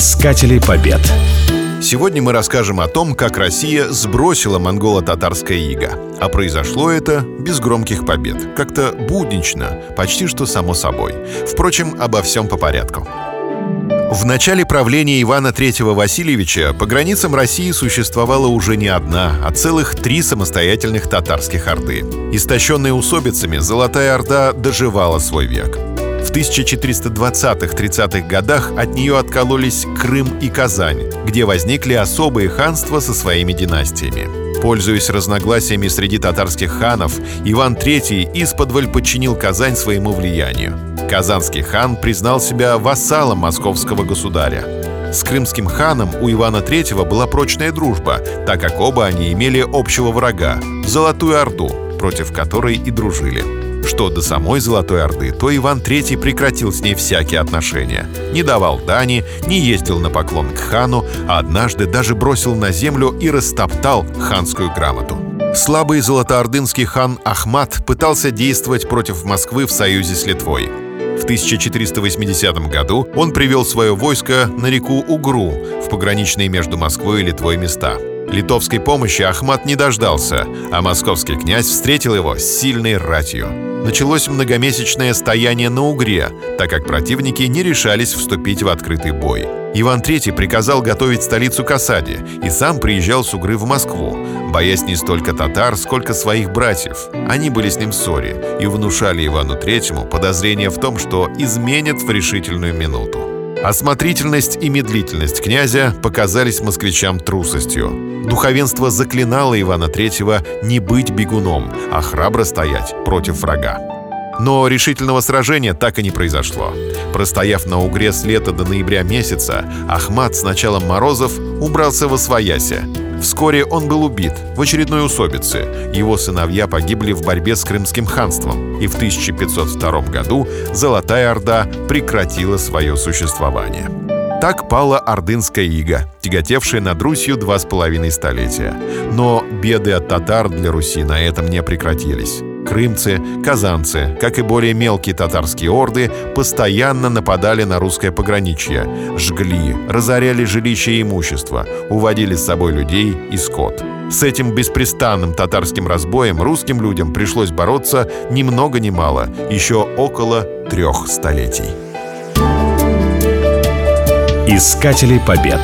Искатели побед. Сегодня мы расскажем о том, как Россия сбросила монголо-татарское иго. А произошло это без громких побед. Как-то буднично, почти что само собой. Впрочем, обо всем по порядку. В начале правления Ивана III Васильевича по границам России существовала уже не одна, а целых три самостоятельных татарских орды. Истощенные усобицами, Золотая Орда доживала свой век. В 1420-30-х годах от нее откололись Крым и Казань, где возникли особые ханства со своими династиями. Пользуясь разногласиями среди татарских ханов, Иван III исподволь подчинил Казань своему влиянию. Казанский хан признал себя вассалом московского государя. С крымским ханом у Ивана III была прочная дружба, так как оба они имели общего врага — Золотую Орду, против которой и дружили. Что до самой Золотой Орды, то Иван III прекратил с ней всякие отношения. Не давал дани, не ездил на поклон к хану, а однажды даже бросил на землю и растоптал ханскую грамоту. Слабый золотоордынский хан Ахмат пытался действовать против Москвы в союзе с Литвой. В 1480 году он привел свое войско на реку Угру в пограничные между Москвой и Литвой места. Литовской помощи Ахмат не дождался, а московский князь встретил его с сильной ратью. Началось многомесячное стояние на Угре, так как противники не решались вступить в открытый бой. Иван III приказал готовить столицу к осаде и сам приезжал с Угры в Москву, боясь не столько татар, сколько своих братьев. Они были с ним в ссоре и внушали Ивану III подозрение в том, что изменят в решительную минуту. Осмотрительность и медлительность князя показались москвичам трусостью. Духовенство заклинало Ивана III не быть бегуном, а храбро стоять против врага. Но решительного сражения так и не произошло. Простояв на Угре с лета до ноября месяца, Ахмат с началом морозов убрался во Своясе. Вскоре он был убит в очередной усобице. Его сыновья погибли в борьбе с Крымским ханством. И в 1502 году Золотая Орда прекратила свое существование. Так пала Ордынская ига, тяготевшая над Русью два с половиной столетия. Но беды от татар для Руси на этом не прекратились. Крымцы, казанцы, как и более мелкие татарские орды, постоянно нападали на русское пограничье, жгли, разоряли жилища и имущество, уводили с собой людей и скот. С этим беспрестанным татарским разбоем русским людям пришлось бороться ни много ни мало, еще около трех столетий. Искатели побед.